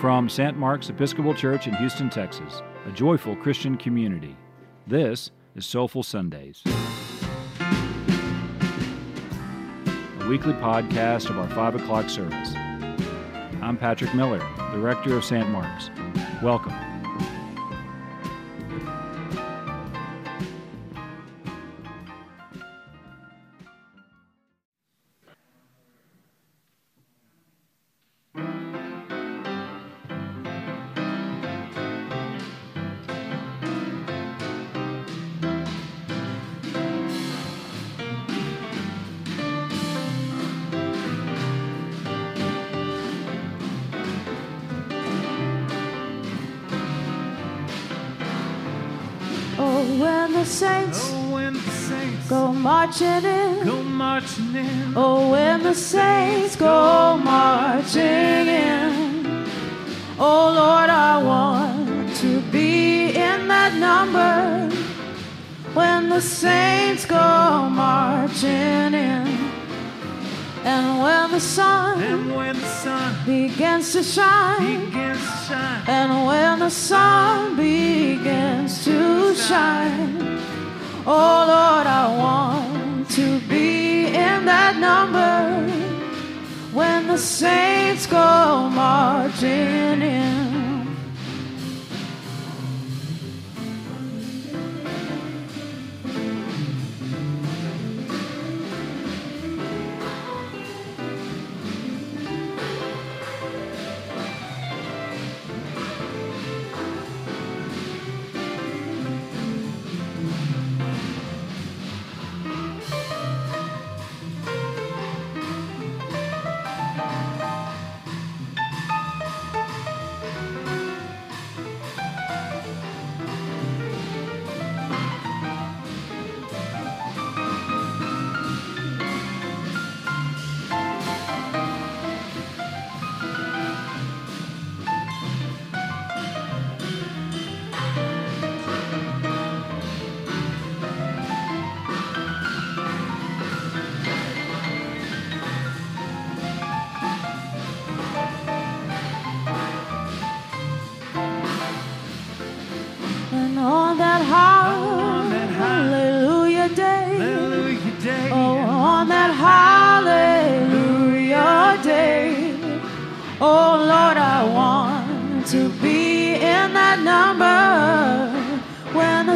From St. Mark's Episcopal Church in Houston, Texas, a joyful Christian community, this is Soulful Sundays, a weekly podcast of our 5 o'clock service. I'm Patrick Miller, the rector of St. Mark's. Welcome. Saints Oh, when the saints go marching in. go marching in. Oh, when the saints go marching in. Oh, Lord, I want to be in that number. When the saints go marching in. And when the sun And when the sun begins to shine. begins to shine, And when the sun begins to shine, oh Lord, I want to be in that number when the saints go marching in.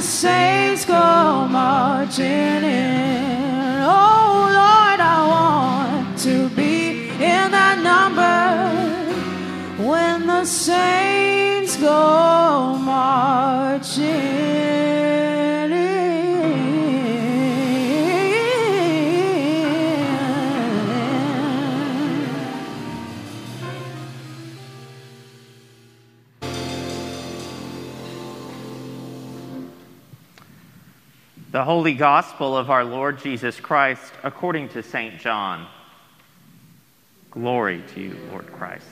The saints go marching in. Oh, Lord, I want to be in that number when the saints go marching The Holy Gospel of our Lord Jesus Christ according to St. John. Glory to you, Lord Christ.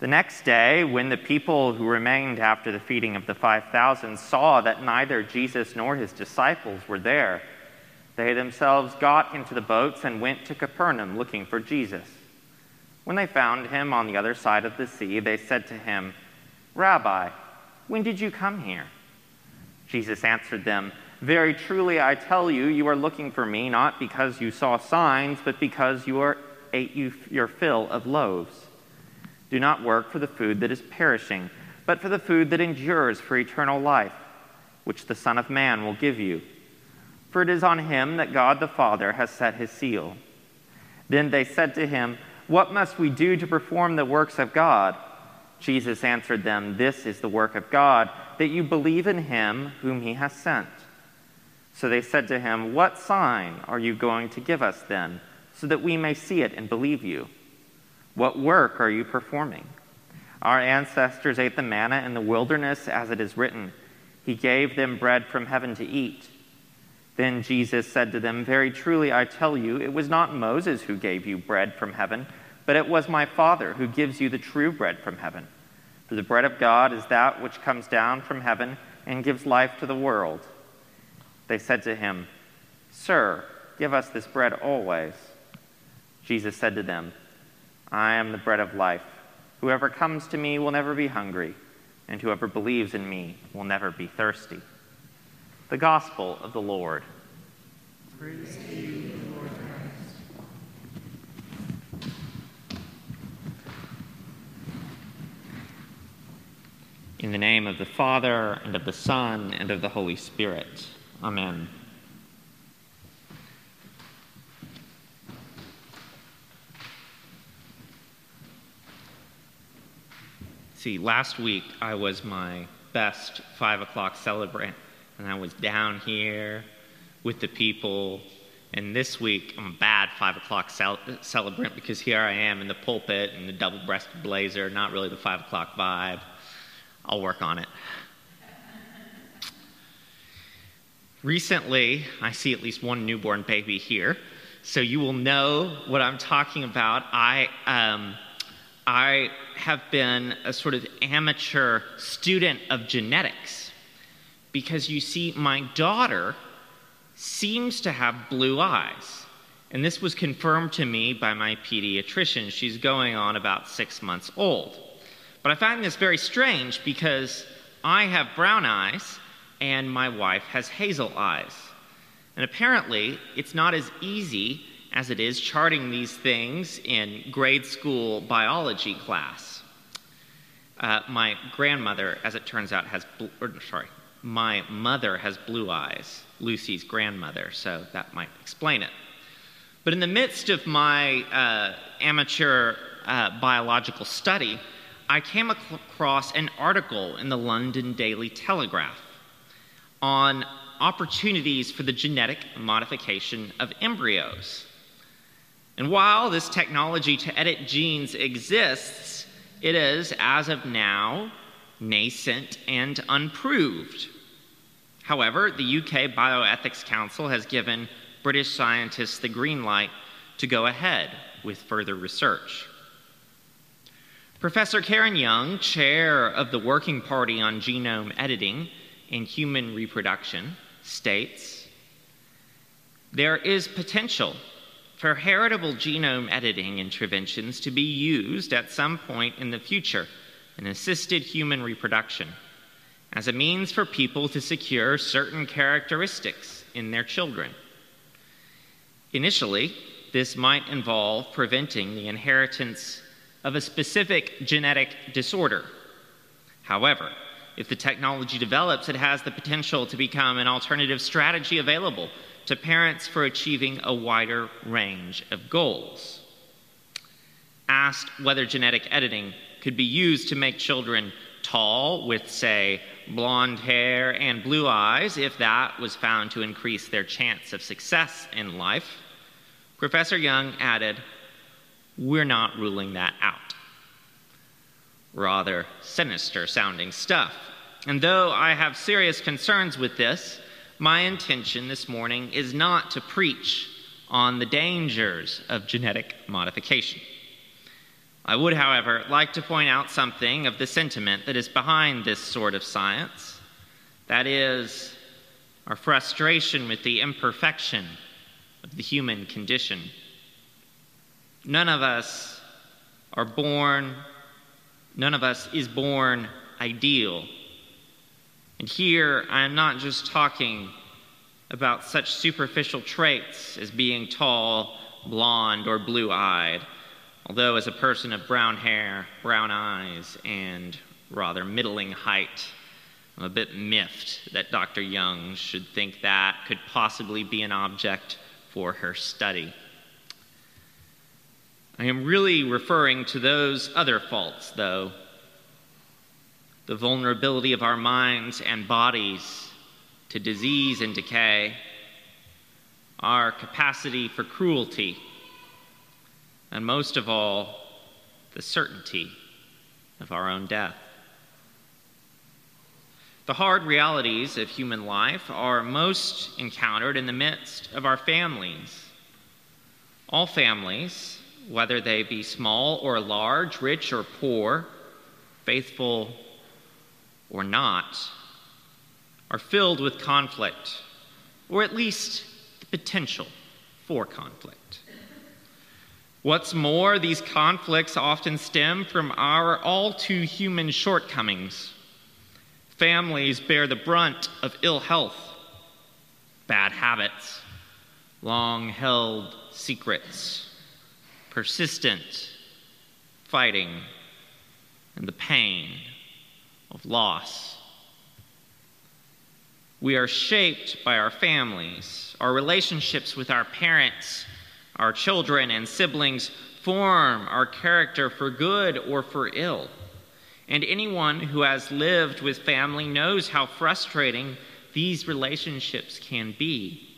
The next day, when the people who remained after the feeding of the 5,000 saw that neither Jesus nor his disciples were there, they themselves got into the boats and went to Capernaum looking for Jesus. When they found him on the other side of the sea, they said to him, Rabbi, when did you come here? Jesus answered them, Very truly I tell you, you are looking for me not because you saw signs, but because you are, ate you, your fill of loaves. Do not work for the food that is perishing, but for the food that endures for eternal life, which the Son of Man will give you. For it is on him that God the Father has set his seal. Then they said to him, What must we do to perform the works of God? Jesus answered them, This is the work of God, that you believe in him whom he has sent. So they said to him, What sign are you going to give us then, so that we may see it and believe you? What work are you performing? Our ancestors ate the manna in the wilderness, as it is written, He gave them bread from heaven to eat. Then Jesus said to them, Very truly I tell you, it was not Moses who gave you bread from heaven, but it was my Father who gives you the true bread from heaven. For the bread of God is that which comes down from heaven and gives life to the world. They said to him, Sir, give us this bread always. Jesus said to them, I am the bread of life. Whoever comes to me will never be hungry, and whoever believes in me will never be thirsty. The Gospel of the Lord. Praise to you, Lord Christ. In the name of the Father, and of the Son, and of the Holy Spirit. Amen. See, last week I was my best five o'clock celebrant, and I was down here with the people. And this week I'm a bad five o'clock cel- celebrant because here I am in the pulpit in the double breasted blazer, not really the five o'clock vibe. I'll work on it. Recently, I see at least one newborn baby here, so you will know what I'm talking about. I, um, I have been a sort of amateur student of genetics because you see, my daughter seems to have blue eyes. And this was confirmed to me by my pediatrician. She's going on about six months old. But I find this very strange because I have brown eyes and my wife has hazel eyes. And apparently, it's not as easy as it is charting these things in grade school biology class. Uh, my grandmother, as it turns out, has, bl- or, sorry, my mother has blue eyes, Lucy's grandmother, so that might explain it. But in the midst of my uh, amateur uh, biological study, I came across an article in the London Daily Telegraph on opportunities for the genetic modification of embryos. And while this technology to edit genes exists, it is, as of now, nascent and unproved. However, the UK Bioethics Council has given British scientists the green light to go ahead with further research. Professor Karen Yeung, chair of the Working Party on Genome Editing and Human Reproduction, states there is potential for heritable genome editing interventions to be used at some point in the future in assisted human reproduction as a means for people to secure certain characteristics in their children. Initially, this might involve preventing the inheritance of a specific genetic disorder. However, if the technology develops, it has the potential to become an alternative strategy available to parents for achieving a wider range of goals. Asked whether genetic editing could be used to make children tall with, say, blonde hair and blue eyes, if that was found to increase their chance of success in life, Professor Yeung added, We're not ruling that out. Rather sinister sounding stuff. And though I have serious concerns with this, my intention this morning is not to preach on the dangers of genetic modification. I would, however, like to point out something of the sentiment that is behind this sort of science. That is, our frustration with the imperfection of the human condition. None of us are born, none of us is born ideal. And here I am not just talking about such superficial traits as being tall, blonde, or blue eyed. Although, as a person of brown hair, brown eyes, and rather middling height, I'm a bit miffed that Dr. Yeung should think that could possibly be an object for her study. I am really referring to those other faults, though the vulnerability of our minds and bodies to disease and decay, our capacity for cruelty and most of all, the certainty of our own death. The hard realities of human life are most encountered in the midst of our families. All families, whether they be small or large, rich or poor, faithful or not, are filled with conflict, or at least the potential for conflict. What's more, these conflicts often stem from our all too human shortcomings. Families bear the brunt of ill health, bad habits, long held secrets, persistent fighting, and the pain of loss. We are shaped by our families, our relationships with our parents our children and siblings form our character for good or for ill. And anyone who has lived with family knows how frustrating these relationships can be.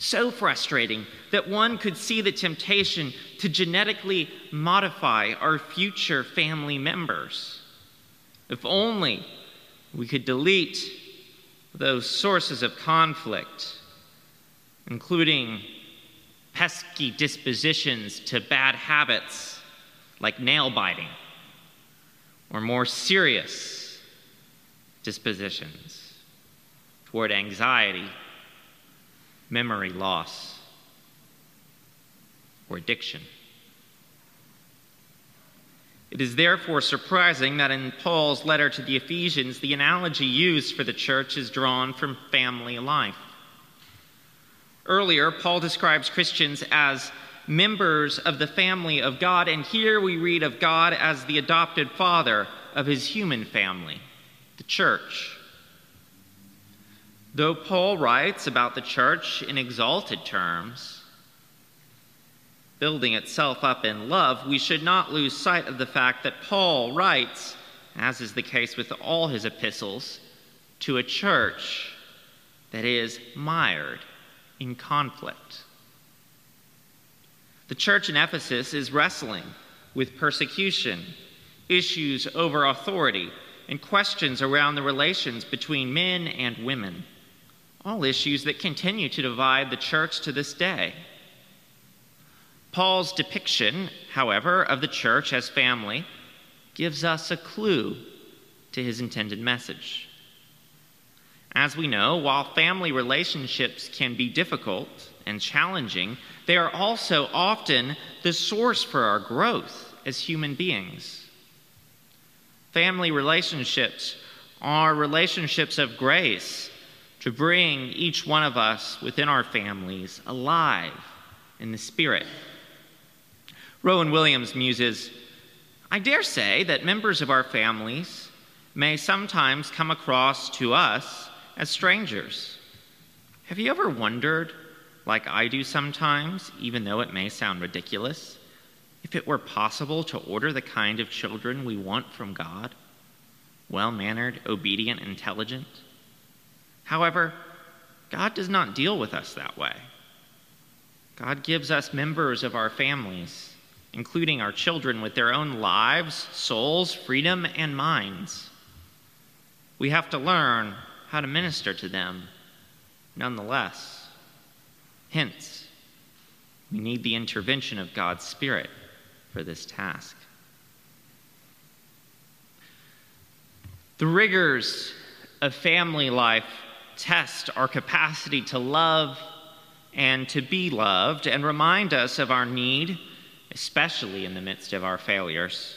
So frustrating that one could see the temptation to genetically modify our future family members. If only we could delete those sources of conflict, including pesky dispositions to bad habits like nail biting, or more serious dispositions toward anxiety, memory loss, or addiction. It is therefore surprising that in Paul's letter to the Ephesians, the analogy used for the church is drawn from family life. Earlier, Paul describes Christians as members of the family of God, and here we read of God as the adopted father of his human family, the church. Though Paul writes about the church in exalted terms, building itself up in love, we should not lose sight of the fact that Paul writes, as is the case with all his epistles, to a church that is mired in conflict. The church in Ephesus is wrestling with persecution, issues over authority, and questions around the relations between men and women. All issues that continue to divide the church to this day. Paul's depiction, however, of the church as family gives us a clue to his intended message. As we know, while family relationships can be difficult and challenging, they are also often the source for our growth as human beings. Family relationships are relationships of grace to bring each one of us within our families alive in the Spirit. Rowan Williams muses I dare say that members of our families may sometimes come across to us as strangers. Have you ever wondered, like I do sometimes, even though it may sound ridiculous, if it were possible to order the kind of children we want from God? Well mannered, obedient, intelligent? However, God does not deal with us that way. God gives us members of our families, including our children, with their own lives, souls, freedom, and minds. We have to learn how to minister to them nonetheless. Hence, we need the intervention of God's Spirit for this task. The rigors of family life test our capacity to love and to be loved and remind us of our need, especially in the midst of our failures,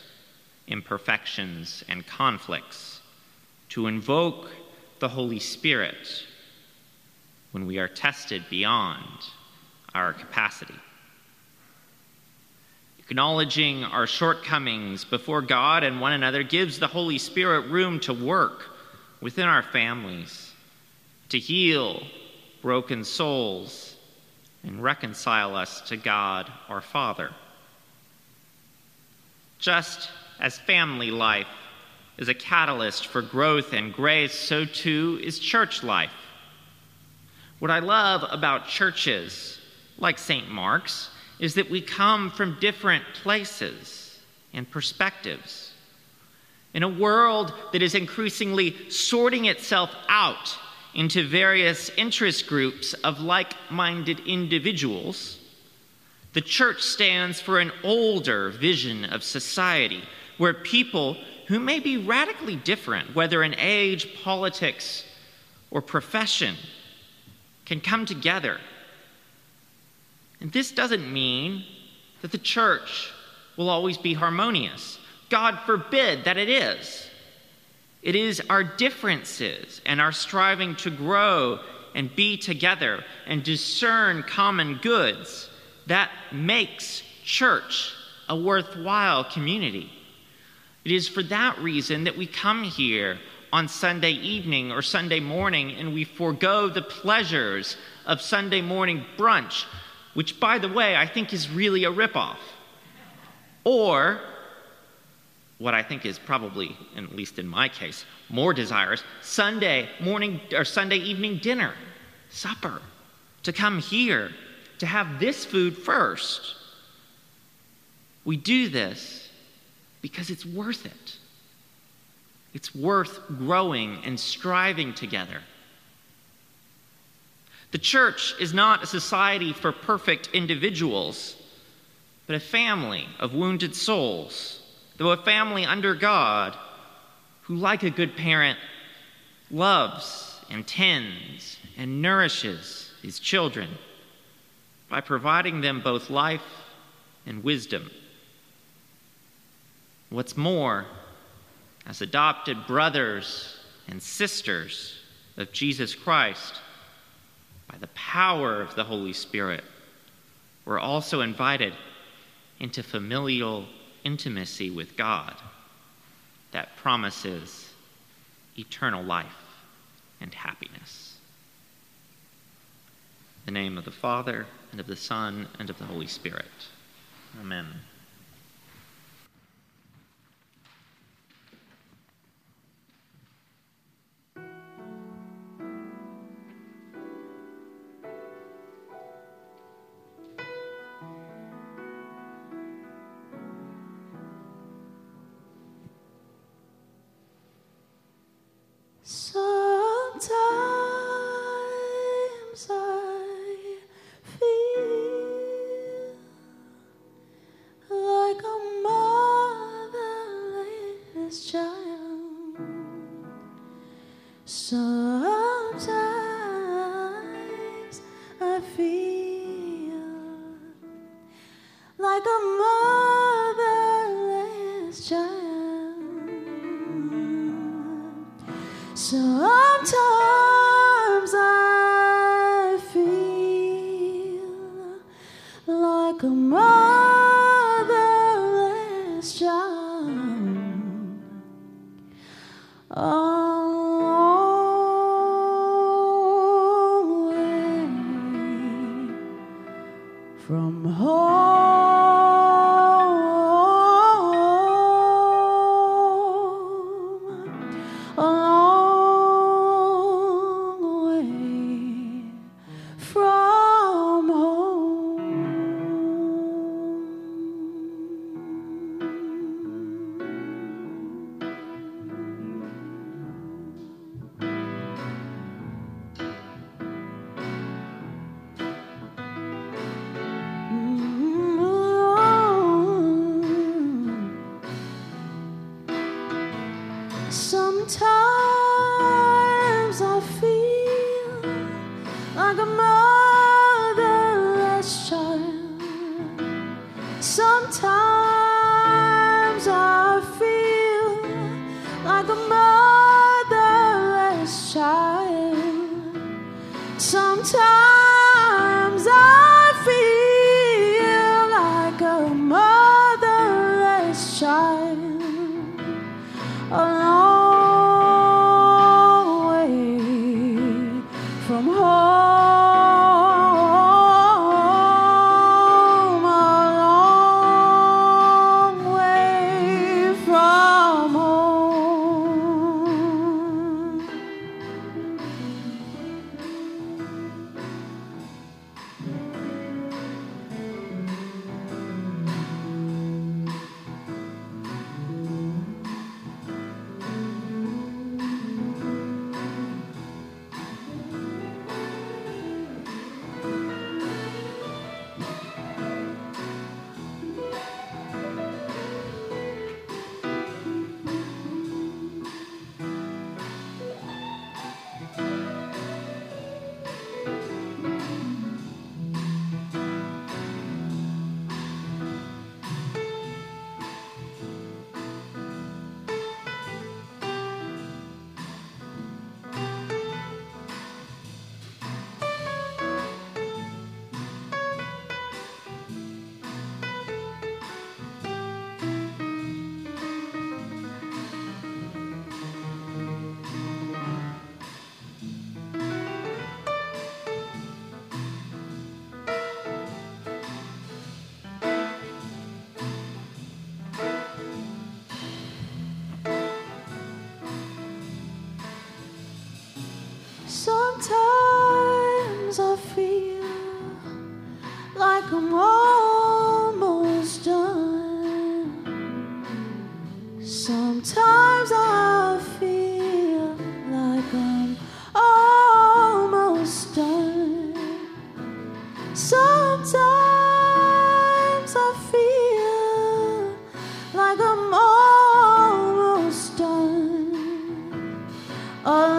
imperfections, and conflicts, to invoke the Holy Spirit when we are tested beyond our capacity. Acknowledging our shortcomings before God and one another gives the Holy Spirit room to work within our families, to heal broken souls, and reconcile us to God our Father. Just as family life is a catalyst for growth and grace, so too is church life. What I love about churches like St. Mark's is that we come from different places and perspectives. In a world that is increasingly sorting itself out into various interest groups of like minded individuals, the church stands for an older vision of society where people who may be radically different, whether in age, politics, or profession, can come together. And this doesn't mean that the church will always be harmonious. God forbid that it is. It is our differences and our striving to grow and be together and discern common goods that makes church a worthwhile community. It is for that reason that we come here on Sunday evening or Sunday morning and we forego the pleasures of Sunday morning brunch, which, by the way, I think is really a ripoff. Or what I think is probably, at least in my case, more desirous Sunday morning or Sunday evening dinner, supper, to come here, to have this food first. We do this because it's worth it. It's worth growing and striving together. The church is not a society for perfect individuals, but a family of wounded souls, though a family under God who, like a good parent, loves and tends and nourishes his children by providing them both life and wisdom. What's more, as adopted brothers and sisters of Jesus Christ, by the power of the Holy Spirit, we're also invited into familial intimacy with God that promises eternal life and happiness. In the name of the Father, and of the Son, and of the Holy Spirit. Amen. Sometimes I feel like a motherless child. Sometimes A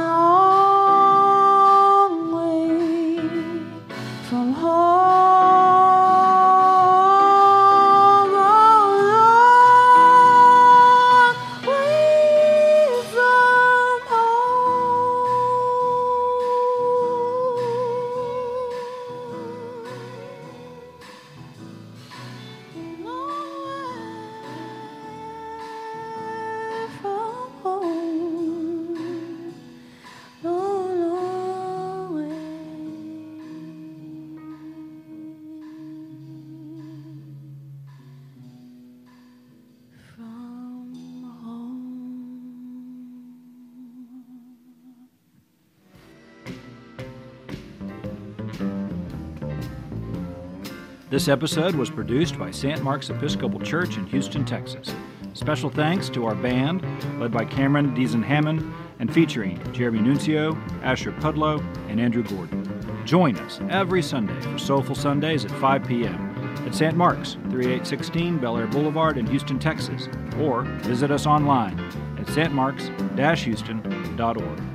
This episode was produced by St. Mark's Episcopal Church in Houston, Texas. Special thanks to our band, led by Cameron Deason Hammond, and featuring Jeremy Nuncio, Asher Pudlow, and Andrew Gordon. Join us every Sunday for Soulful Sundays at 5 p.m. at St. Mark's, 3816 Bellaire Boulevard in Houston, Texas, or visit us online at stmarks-houston.org.